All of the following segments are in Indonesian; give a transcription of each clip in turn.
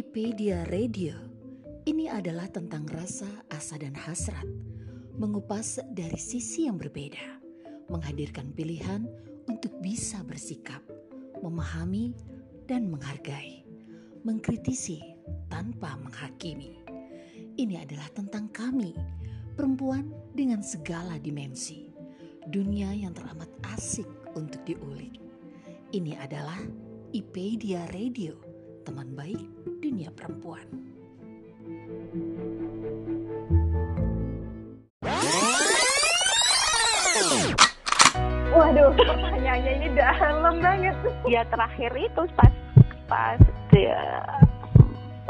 Ipedia Radio. Ini adalah tentang rasa, asa, dan hasrat, mengupas dari sisi yang berbeda, menghadirkan pilihan untuk bisa bersikap, memahami, dan menghargai, mengkritisi tanpa menghakimi. Ini adalah tentang kami, perempuan dengan segala dimensi, dunia yang teramat asik untuk diulik. Ini adalah Ipedia Radio, teman baik dunia perempuan. Waduh, pertanyaannya ini dalam banget. Ya terakhir itu pas pas dia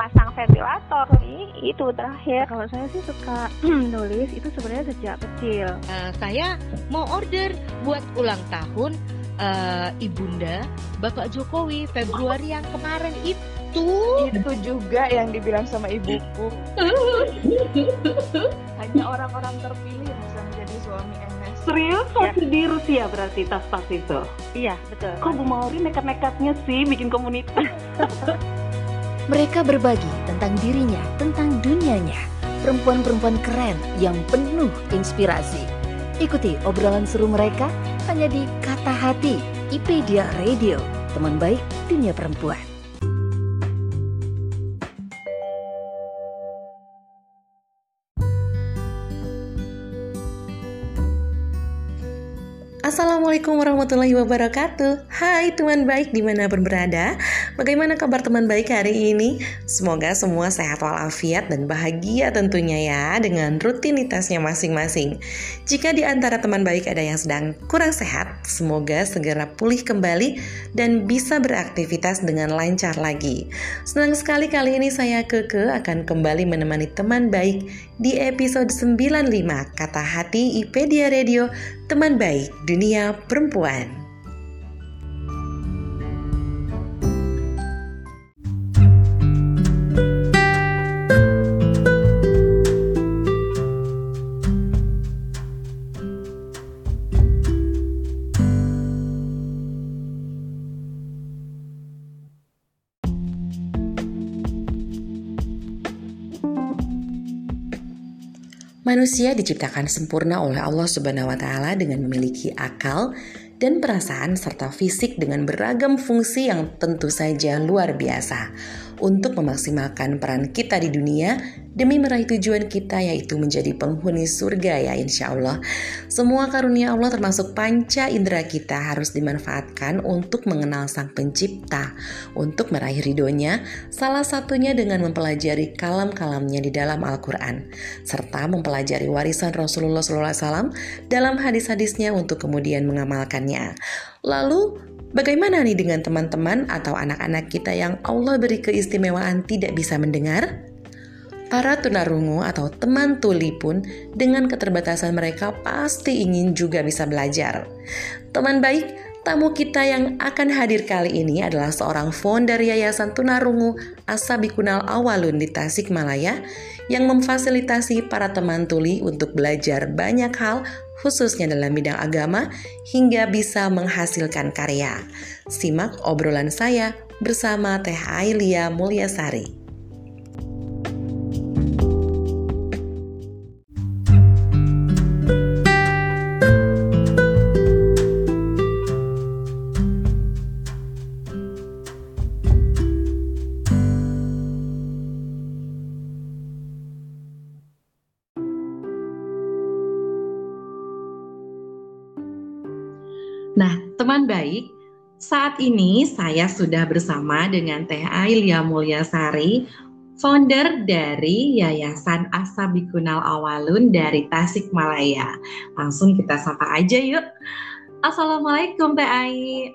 pasang ventilator ini itu terakhir. Kalau saya sih suka nulis itu sebenarnya sejak kecil. Uh, saya mau order buat ulang tahun uh, ibunda Bapak Jokowi Februari yang kemarin itu. Itu juga yang dibilang sama ibuku. Hanya orang-orang terpilih yang bisa menjadi suami MS. Serius masih ya. di Rusia berarti tas-tas itu? Iya betul. Kok Bu Mauri nekat-nekatnya sih bikin komunitas? Mereka berbagi tentang dirinya, tentang dunianya. Perempuan-perempuan keren yang penuh inspirasi. Ikuti obrolan seru mereka hanya di Kata Hati, IPedia Radio, teman baik dunia perempuan. Assalamualaikum warahmatullahi wabarakatuh. Hai teman baik di mana pun berada Bagaimana kabar teman baik hari ini? Semoga semua sehat walafiat dan bahagia tentunya ya Dengan rutinitasnya masing-masing. Jika di antara teman baik ada yang sedang kurang sehat Semoga segera pulih kembali Dan bisa beraktivitas dengan lancar lagi. Senang sekali kali ini saya Keke akan kembali menemani teman baik Di episode 95 Kata Hati IPedia Radio Teman Baik Dunia Perempuan. Manusia diciptakan sempurna oleh Allah Subhanahu wa taala dengan memiliki akal dan perasaan serta fisik dengan beragam fungsi yang tentu saja luar biasa untuk memaksimalkan peran kita di dunia demi meraih tujuan kita yaitu menjadi penghuni surga ya insya Allah. Semua karunia Allah termasuk panca indera kita harus dimanfaatkan untuk mengenal sang pencipta, untuk meraih ridhonya, salah satunya dengan mempelajari kalam-kalamnya di dalam Al-Quran, serta mempelajari warisan Rasulullah SAW dalam hadis-hadisnya untuk kemudian mengamalkannya. Lalu Bagaimana nih dengan teman-teman atau anak-anak kita yang Allah beri keistimewaan tidak bisa mendengar? Para tunarungu atau teman tuli pun dengan keterbatasan mereka pasti ingin juga bisa belajar. Teman baik, tamu kita yang akan hadir kali ini adalah seorang founder Yayasan Tunarungu Asabikunal Awalun di Tasikmalaya yang memfasilitasi para teman tuli untuk belajar banyak hal khususnya dalam bidang agama, hingga bisa menghasilkan karya. Simak obrolan saya bersama Teh Ailia Mulyasari. Teman baik, saat ini saya sudah bersama dengan Teh Ailia Mulyasari, founder dari Yayasan Asabikunal Awalun dari Tasikmalaya. Langsung kita sapa aja yuk. Assalamualaikum Teh Ai.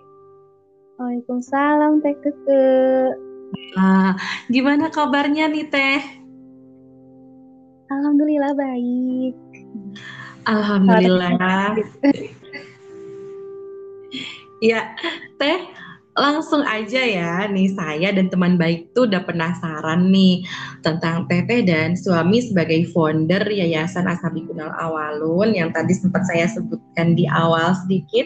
Waalaikumsalam Teh Keke. Nah, gimana kabarnya nih Teh? Alhamdulillah baik. Alhamdulillah. Ya, Teh, langsung aja ya. Nih saya dan teman baik tuh udah penasaran nih tentang Teteh dan suami sebagai founder Yayasan Asabi Kunal Awalun yang tadi sempat saya sebutkan di awal sedikit.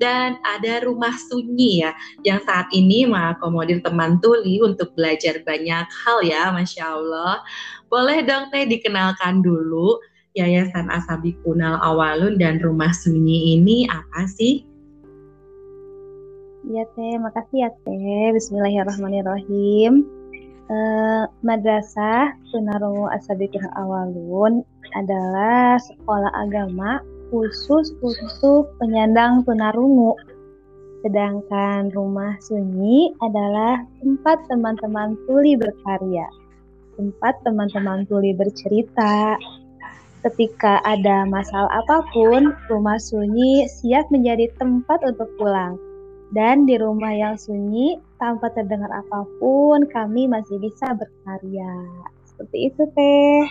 Dan ada rumah sunyi ya yang saat ini mengakomodir teman tuli untuk belajar banyak hal ya Masya Allah. Boleh dong Teh dikenalkan dulu Yayasan Asabi Kunal Awalun dan Rumah Sunyi ini apa sih? Iya Teh, makasih ya Teh. Bismillahirrahmanirrahim. Uh, Madrasah Tunarungu Asabiqah Awalun adalah sekolah agama khusus untuk penyandang tunarungu. Sedangkan rumah sunyi adalah tempat teman-teman tuli berkarya, tempat teman-teman tuli bercerita. Ketika ada masalah apa pun, rumah sunyi siap menjadi tempat untuk pulang dan di rumah yang sunyi, tanpa terdengar apa pun, kami masih bisa berkarya. Seperti itu, Teh.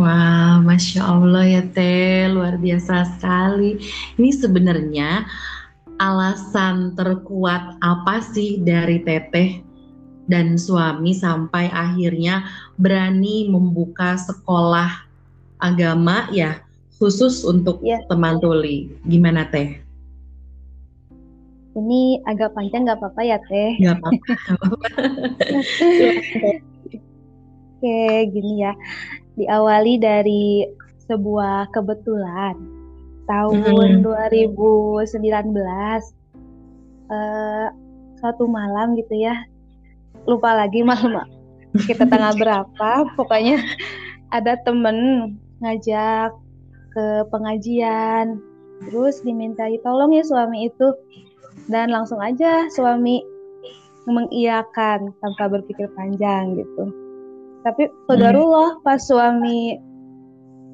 Wah, wow, Masya Allah ya Teh, luar biasa sekali. Ini sebenarnya alasan terkuat apa sih dari Teteh dan suami sampai akhirnya berani membuka sekolah agama ya khusus untuk ya. teman tuli. Gimana Teh? Ini agak panjang nggak apa-apa ya Teh? Nggak apa-apa. Oke, gini ya. Diawali dari sebuah kebetulan. Tahun hmm. 2019 uh, suatu malam gitu ya. Lupa lagi malam kita tanggal berapa, pokoknya ada temen ngajak ke pengajian terus dimintai tolong ya suami itu dan langsung aja suami mengiyakan tanpa berpikir panjang gitu. Tapi saudarullah hmm. pas suami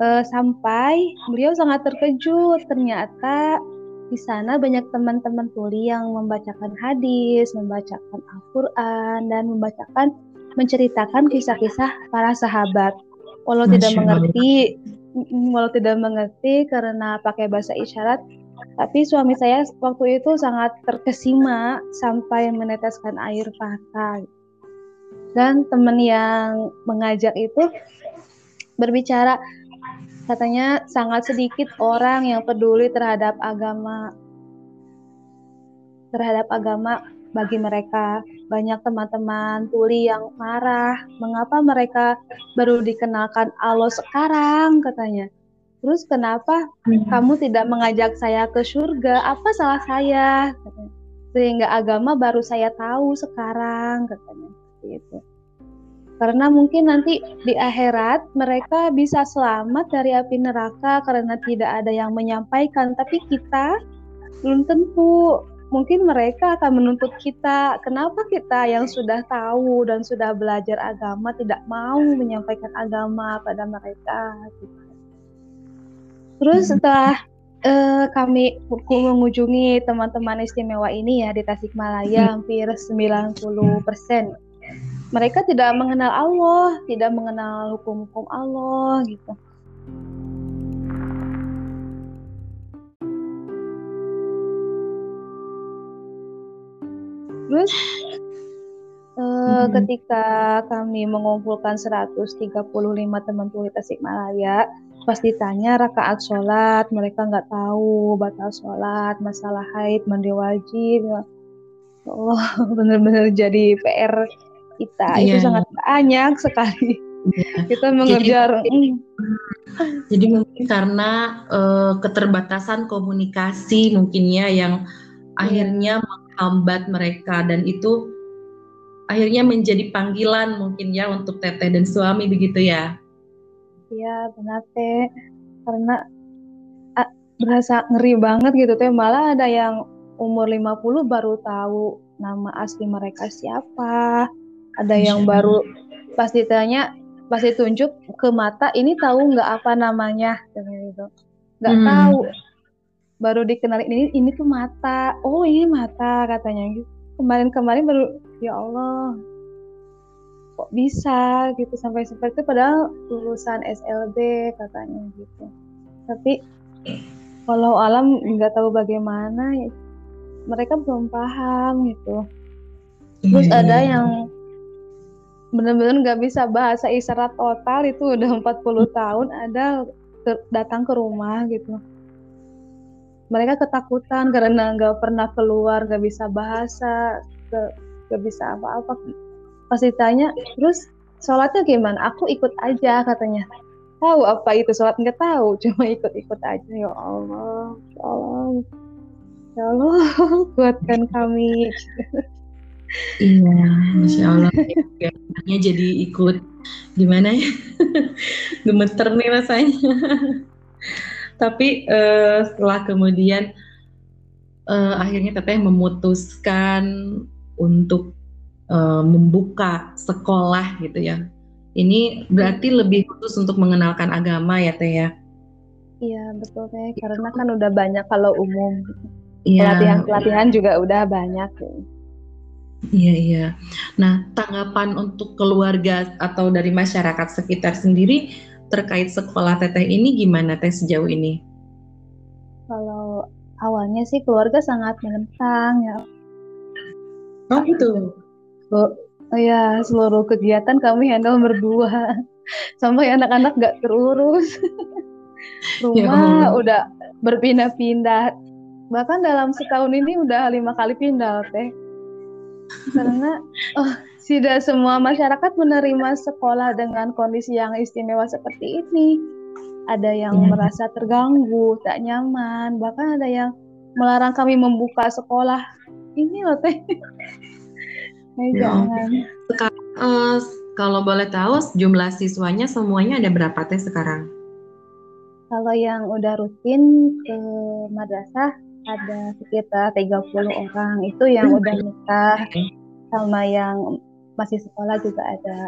uh, sampai beliau sangat terkejut ternyata di sana banyak teman-teman tuli yang membacakan hadis, membacakan Al-Qur'an dan membacakan menceritakan kisah-kisah para sahabat. Walau Masya tidak mengerti, walau tidak mengerti karena pakai bahasa isyarat, tapi suami saya waktu itu sangat terkesima sampai meneteskan air mata. Dan teman yang mengajak itu berbicara katanya sangat sedikit orang yang peduli terhadap agama terhadap agama bagi mereka. Banyak teman-teman tuli yang marah mengapa mereka baru dikenalkan Allah sekarang? katanya Terus kenapa hmm. kamu tidak mengajak saya ke surga? Apa salah saya? Sehingga agama baru saya tahu sekarang katanya seperti itu. Karena mungkin nanti di akhirat mereka bisa selamat dari api neraka karena tidak ada yang menyampaikan, tapi kita belum tentu. Mungkin mereka akan menuntut kita, kenapa kita yang sudah tahu dan sudah belajar agama tidak mau menyampaikan agama pada mereka gitu. Terus setelah uh, kami mengunjungi teman-teman istimewa ini ya di Tasikmalaya hampir 90 persen mereka tidak mengenal Allah, tidak mengenal hukum-hukum Allah gitu. Terus uh, hmm. ketika kami mengumpulkan 135 teman tuli Tasikmalaya, pas ditanya rakaat sholat mereka nggak tahu batal sholat masalah haid mandi wajib ya Allah benar-benar jadi PR kita yeah. itu iya. sangat banyak sekali yeah. kita mengejar jadi, mm. jadi mungkin karena uh, keterbatasan komunikasi mungkinnya yang yeah. akhirnya menghambat mereka dan itu akhirnya menjadi panggilan mungkin ya untuk teteh dan suami begitu ya Iya benar teh. Karena ah, berasa ngeri banget gitu teh. Malah ada yang umur 50 baru tahu nama asli mereka siapa. Ada yang baru pas ditanya pas ditunjuk ke mata ini tahu nggak apa namanya? Gitu. Nggak hmm. tahu. Baru dikenali ini ini tuh mata. Oh ini mata katanya gitu. Kemarin-kemarin baru ya Allah kok bisa gitu sampai seperti itu padahal lulusan SLB katanya gitu. Tapi kalau alam nggak tahu bagaimana ya mereka belum paham gitu. Terus Iya, ada yang benar-benar nggak bisa bahasa isyarat total itu udah 40 tahun ada ke- datang ke rumah gitu. Mereka ketakutan karena nggak pernah keluar nggak bisa bahasa nggak bisa apa-apa pas ditanya terus sholatnya gimana aku ikut aja katanya tahu apa itu sholat nggak tahu cuma ikut-ikut aja ya Allah ya Allah ya Allah kuatkan kami Iya, masya Allah. Kayaknya jadi ikut gimana ya? Gemeter nih rasanya. Tapi eh, setelah kemudian eh, akhirnya teteh memutuskan untuk eh, membuka sekolah gitu ya. Ini berarti lebih khusus untuk mengenalkan agama ya teh ya. iya betul teh karena kan udah banyak kalau umum Iya. pelatihan-pelatihan juga udah banyak Iya, iya. Nah, tanggapan untuk keluarga atau dari masyarakat sekitar sendiri terkait sekolah teteh ini gimana teh sejauh ini? kalau awalnya sih keluarga sangat menentang ya Oh gitu. Oh ya, seluruh kegiatan kami handle berdua. Sampai anak-anak gak terurus. Ya Rumah Allah. udah berpindah-pindah. Bahkan dalam setahun ini udah lima kali pindah teh. Karena oh, tidak semua masyarakat menerima sekolah dengan kondisi yang istimewa seperti ini. Ada yang Iya. merasa terganggu, tak nyaman, bahkan ada yang melarang kami membuka sekolah. Ini loh teh. Eh, Ya jangan. Eh, kalau boleh tahu jumlah siswanya semuanya ada berapa teh sekarang? Kalau yang udah rutin ke madrasah ada sekitar 30 orang. Itu yang udah nikah sama yang masih sekolah juga ada.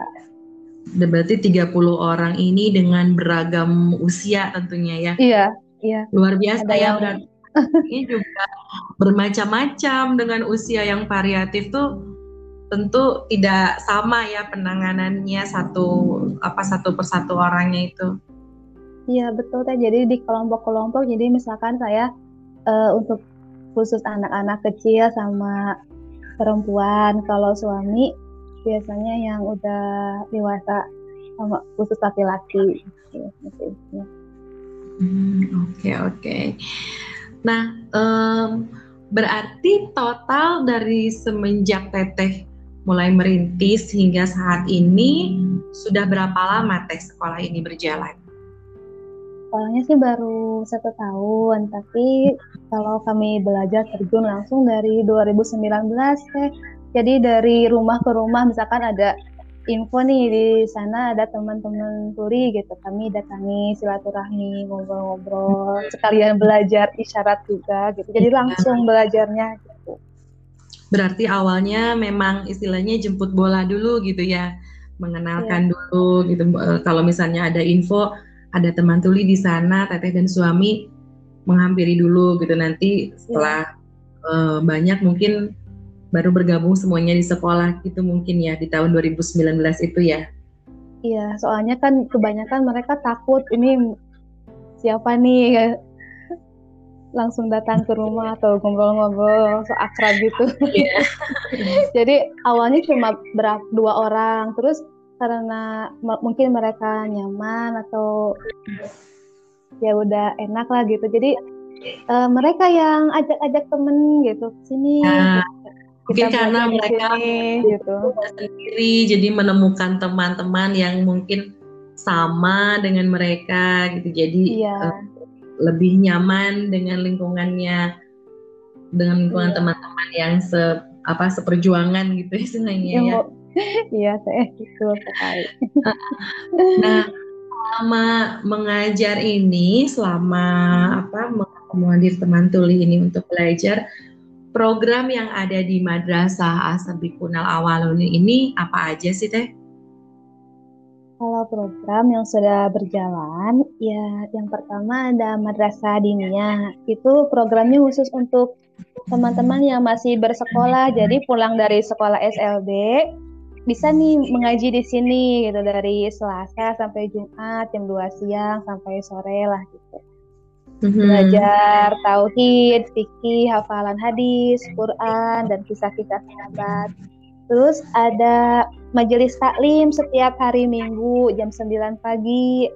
Ada Berarti 30 orang ini dengan beragam usia tentunya ya. Iya, iya. Luar biasa Ada ya yang- berarti. Ini juga bermacam-macam dengan usia yang variatif tuh tentu tidak sama ya penanganannya satu apa satu persatu orangnya itu. Iya, betul teh. Jadi di kelompok-kelompok jadi misalkan saya eh, untuk khusus anak-anak kecil sama perempuan, kalau suami biasanya yang udah dewasa sama khusus laki-laki. Hmm, Oke oke. Nah em, berarti total dari semenjak teteh mulai merintis hingga saat ini sudah berapa lama teh sekolah ini berjalan? Sekolahnya sih baru satu tahun, tapi kalau kami belajar terjun langsung dari 2019 teh. Jadi dari rumah ke rumah, misalkan ada info nih di sana ada teman-teman tuli gitu, kami datangi silaturahmi, ngobrol-ngobrol, sekalian belajar isyarat juga gitu. Jadi langsung belajarnya gitu. Berarti awalnya memang istilahnya jemput bola dulu gitu ya, mengenalkan dulu gitu. Eh, Kalau misalnya ada info, ada teman tuli di sana, teteh dan suami menghampiri dulu gitu. Nanti setelah eh, banyak mungkin baru bergabung semuanya di sekolah gitu mungkin ya di tahun 2019 itu ya. Iya, soalnya kan kebanyakan mereka takut ini siapa nih langsung datang ke rumah atau ngobrol-ngobrol so akrab gitu. Iya. Jadi awalnya cuma berapa dua orang, terus karena mungkin mereka nyaman atau ya udah enak lah gitu. Jadi eh, mereka yang ajak-ajak temen gitu sini. Nah, mungkin kita karena mereka sini, gitu. sendiri jadi menemukan teman-teman yang mungkin sama dengan mereka gitu. Jadi Iya. eh, lebih nyaman dengan lingkungannya dengan lingkungan Iya. teman-teman yang se apa seperjuangan gitu istilahnya Yang ya. mau- Iya, saya gitu sekali. Nah, selama mengajar ini, selama apa mengakomodir teman tuli ini untuk belajar, program yang ada di Madrasah Asabikunal Awalun ini apa aja sih Teh? Kalau program yang sudah berjalan, ya yang pertama ada Madrasah Diniyah. Itu programnya khusus untuk teman-teman yang masih bersekolah. Jadi pulang dari sekolah SLB bisa nih mengaji di sini gitu dari Selasa sampai Jumat jam 2 siang sampai sore lah gitu. mm-hmm. belajar tauhid, fikih, hafalan hadis, Quran dan kisah-kisah sahabat. Terus ada majelis taklim setiap hari Minggu jam 9 pagi.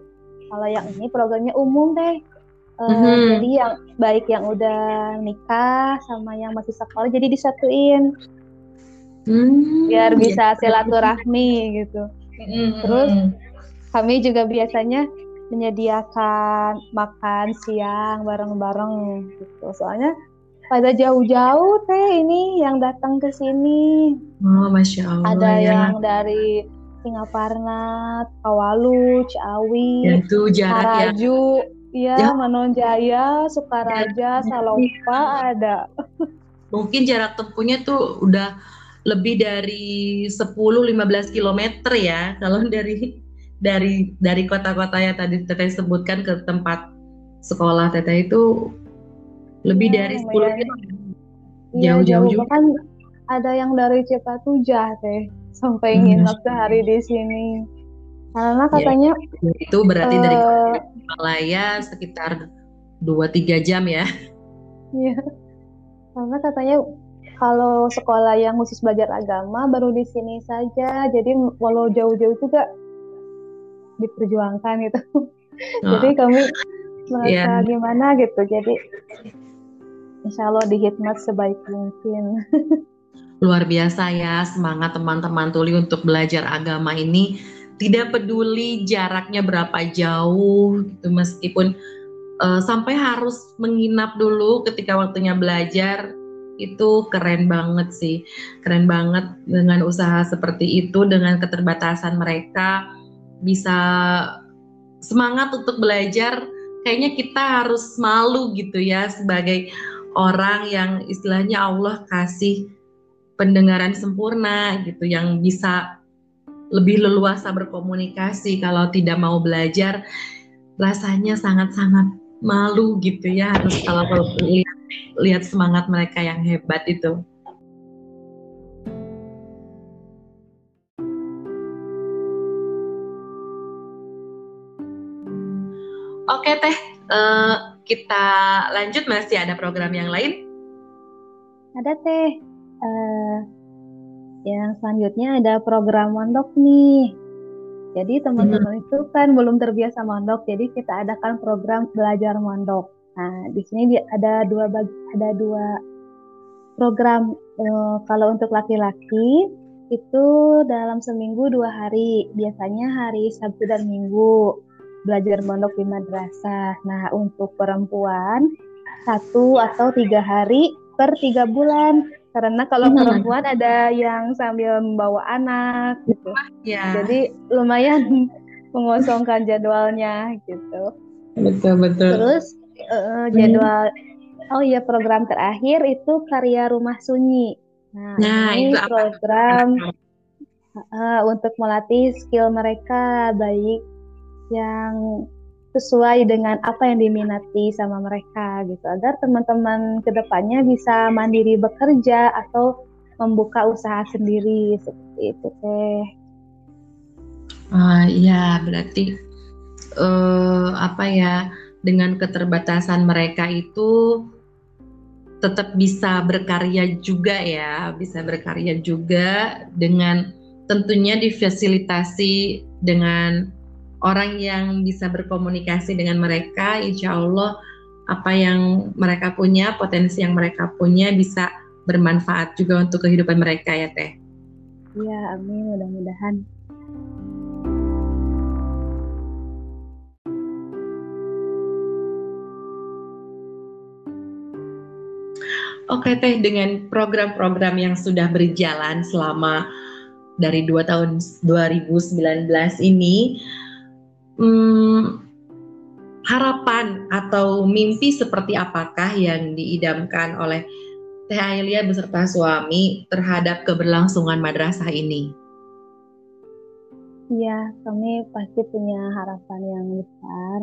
Kalau yang ini programnya umum deh. Uh, mm-hmm. Jadi yang baik yang udah nikah sama yang masih sekolah jadi disatuin. Mm, biar bisa gitu. silaturahmi gitu. Mm-hmm. Terus kami juga biasanya menyediakan makan siang bareng-bareng gitu. Soalnya pada jauh-jauh teh ini yang datang ke sini. Oh, masya Allah. Ada ya. yang dari Singaparna, Kawalu, Ciawi, ya, itu jarak Haraju, ya, ya. Manonjaya, Sukaraja, ya. Salopa ada. Mungkin jarak tempuhnya tuh udah lebih dari 10-15 km ya kalau dari dari dari kota-kota yang tadi Teteh sebutkan ke tempat sekolah Teteh itu lebih ya, dari 10 km. Iya, Jauh-jauh juga. Bahkan ada yang dari Cipatujah Teh sampai hmm. nginep sehari di sini. Karena iya, katanya ya, itu berarti uh, dari Malaya sekitar 2-3 jam ya. Iya. Karena katanya kalau sekolah yang khusus belajar agama baru di sini saja. Jadi walau jauh-jauh juga diperjuangkan gitu. Oh. Jadi kami merasa yeah. gimana gitu. Jadi insya Allah dihikmat sebaik mungkin. Luar biasa ya semangat teman-teman Tuli untuk belajar agama ini. Tidak peduli jaraknya berapa jauh gitu meskipun uh, sampai harus menginap dulu ketika waktunya belajar itu keren banget sih. Keren banget dengan usaha seperti itu dengan keterbatasan mereka bisa semangat untuk belajar. Kayaknya kita harus malu gitu ya sebagai orang yang istilahnya Allah kasih pendengaran sempurna gitu yang bisa lebih leluasa berkomunikasi kalau tidak mau belajar rasanya sangat-sangat malu gitu ya harus kalau lihat, lihat semangat mereka yang hebat itu. Oke teh, uh, kita lanjut masih ada program yang lain? Ada teh. Uh, yang selanjutnya ada program mondok nih. Jadi teman-teman hmm. itu kan belum terbiasa mondok, jadi kita adakan program belajar mondok. Nah, di sini ada dua bagi, ada dua program. Uh, kalau untuk laki-laki itu dalam seminggu dua hari, biasanya hari Sabtu dan Minggu belajar mondok di madrasah. Nah, untuk perempuan satu atau tiga hari per tiga bulan. Karena kalau hmm. perempuan ada yang sambil membawa anak gitu. Ya. Jadi lumayan mengosongkan jadwalnya gitu. Betul betul. Terus uh, jadwal hmm. oh iya program terakhir itu karya rumah sunyi. Nah, nah ini program uh, untuk melatih skill mereka baik yang sesuai dengan apa yang diminati sama mereka gitu agar teman-teman ke depannya bisa mandiri bekerja atau membuka usaha sendiri seperti itu teh. Uh, ya berarti uh, apa ya dengan keterbatasan mereka itu tetap bisa berkarya juga ya bisa berkarya juga dengan tentunya difasilitasi dengan orang yang bisa berkomunikasi dengan mereka, insya Allah apa yang mereka punya, potensi yang mereka punya bisa bermanfaat juga untuk kehidupan mereka ya Teh. Iya, amin mudah-mudahan. Oke Teh, dengan program-program yang sudah berjalan selama dari dua tahun 2019 ini, hmm, harapan atau mimpi seperti apakah yang diidamkan oleh Teh Ailia beserta suami terhadap keberlangsungan madrasah ini? Ya, kami pasti punya harapan yang besar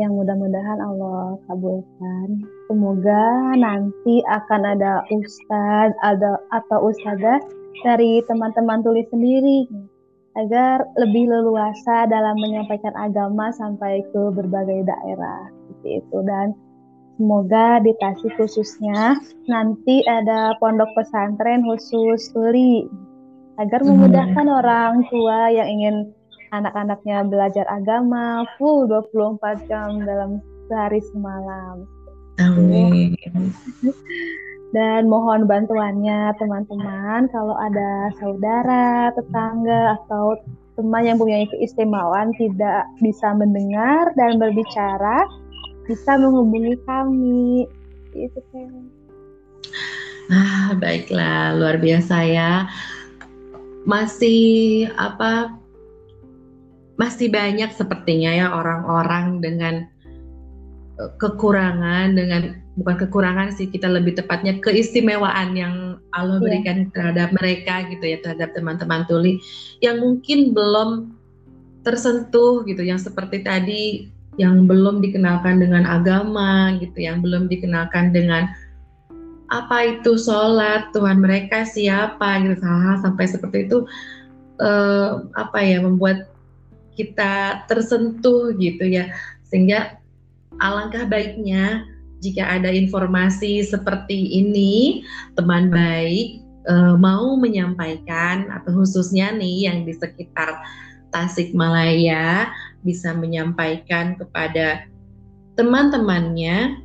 yang mudah-mudahan Allah kabulkan. Semoga nanti akan ada ustadz ada atau ustadzah dari teman-teman tulis sendiri agar lebih leluasa dalam menyampaikan agama sampai ke berbagai daerah. seperti itu dan semoga di Tasik khususnya nanti ada pondok pesantren khusus tuli agar memudahkan hmm. orang tua yang ingin anak-anaknya belajar agama full 24 jam dalam sehari semalam. Amin. Dan mohon bantuannya teman-teman kalau ada saudara, tetangga atau teman yang punya keistimewaan tidak bisa mendengar dan berbicara bisa menghubungi kami. Itu kan. Ah, baiklah, luar biasa ya. Masih apa? Masih banyak sepertinya ya orang-orang dengan kekurangan dengan bukan kekurangan sih kita lebih tepatnya keistimewaan yang Allah yeah. berikan terhadap mereka gitu ya terhadap teman-teman tuli yang mungkin belum tersentuh gitu yang seperti tadi yang belum dikenalkan dengan agama gitu yang belum dikenalkan dengan apa itu sholat Tuhan mereka siapa gitu hal-hal sampai seperti itu uh, apa ya membuat kita tersentuh gitu ya sehingga alangkah baiknya jika ada informasi seperti ini, teman baik e, mau menyampaikan atau khususnya nih yang di sekitar Tasikmalaya bisa menyampaikan kepada teman-temannya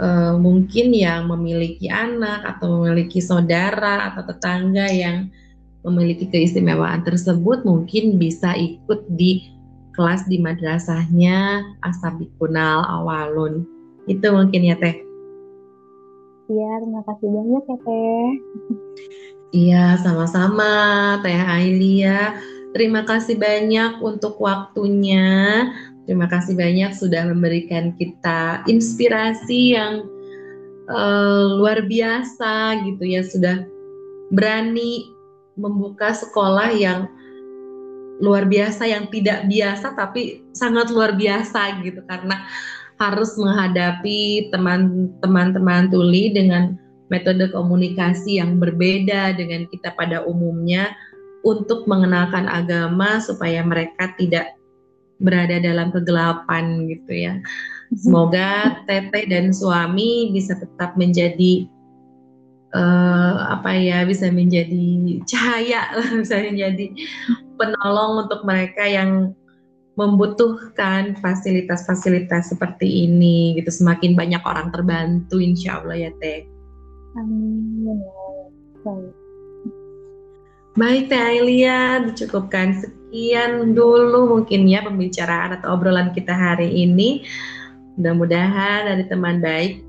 e, mungkin yang memiliki anak atau memiliki saudara atau tetangga yang memiliki keistimewaan tersebut mungkin bisa ikut di kelas di madrasahnya Asabikunal Awalun. Itu mungkin ya Teh. Iya, terima kasih banyak ya Teh. Iya, sama-sama Teh Ailia. Terima kasih banyak untuk waktunya. Terima kasih banyak sudah memberikan kita inspirasi yang uh, luar biasa gitu ya. Sudah berani membuka sekolah yang luar biasa yang tidak biasa tapi sangat luar biasa gitu karena harus menghadapi teman-teman teman tuli dengan metode komunikasi yang berbeda dengan kita pada umumnya untuk mengenalkan agama supaya mereka tidak berada dalam kegelapan gitu ya. Semoga Teteh dan suami bisa tetap menjadi uh, apa ya bisa menjadi cahaya bisa menjadi penolong untuk mereka yang membutuhkan fasilitas-fasilitas seperti ini gitu semakin banyak orang terbantu insya Allah ya teh. Amin. Baik. Baik Teh Ailia, dicukupkan sekian dulu mungkin ya pembicaraan atau obrolan kita hari ini. Mudah-mudahan dari teman baik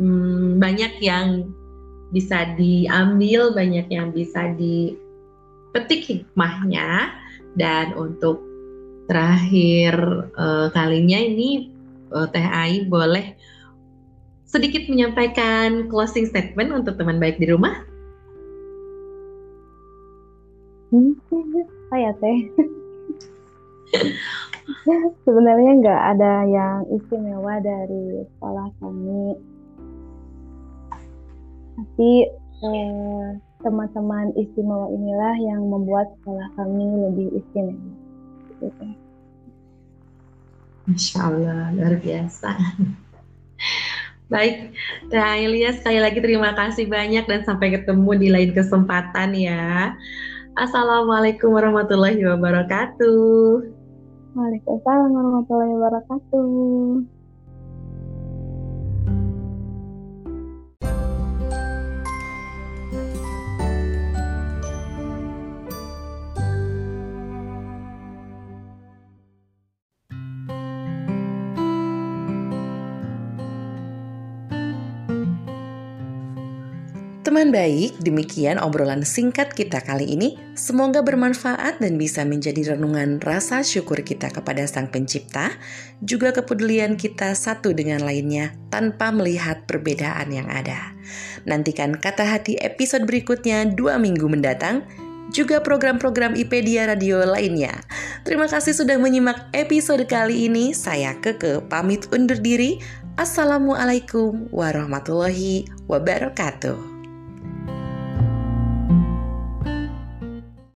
hmm, banyak yang bisa diambil, banyak yang bisa di petik hikmahnya dan untuk terakhir uh, kalinya ini uh, Teh Ai boleh sedikit menyampaikan closing statement untuk teman baik di rumah. Hmm, ya Teh. Sebenarnya nggak ada yang istimewa dari sekolah kami. Tapi eh, teman-teman istimewa inilah yang membuat sekolah kami lebih istimewa. Gitu. Masya Allah, luar biasa. Baik, Teh Ailia sekali lagi terima kasih banyak dan sampai ketemu di lain kesempatan ya. Assalamualaikum warahmatullahi wabarakatuh. Waalaikumsalam warahmatullahi wabarakatuh. Teman baik, demikian obrolan singkat kita kali ini. Semoga bermanfaat dan bisa menjadi renungan rasa syukur kita kepada Sang Pencipta, juga kepedulian kita satu dengan lainnya tanpa melihat perbedaan yang ada. Nantikan kata hati episode berikutnya dua minggu mendatang, juga program-program IPedia Radio lainnya. Terima kasih sudah menyimak episode kali ini. Saya Keke pamit undur diri. Assalamualaikum warahmatullahi wabarakatuh.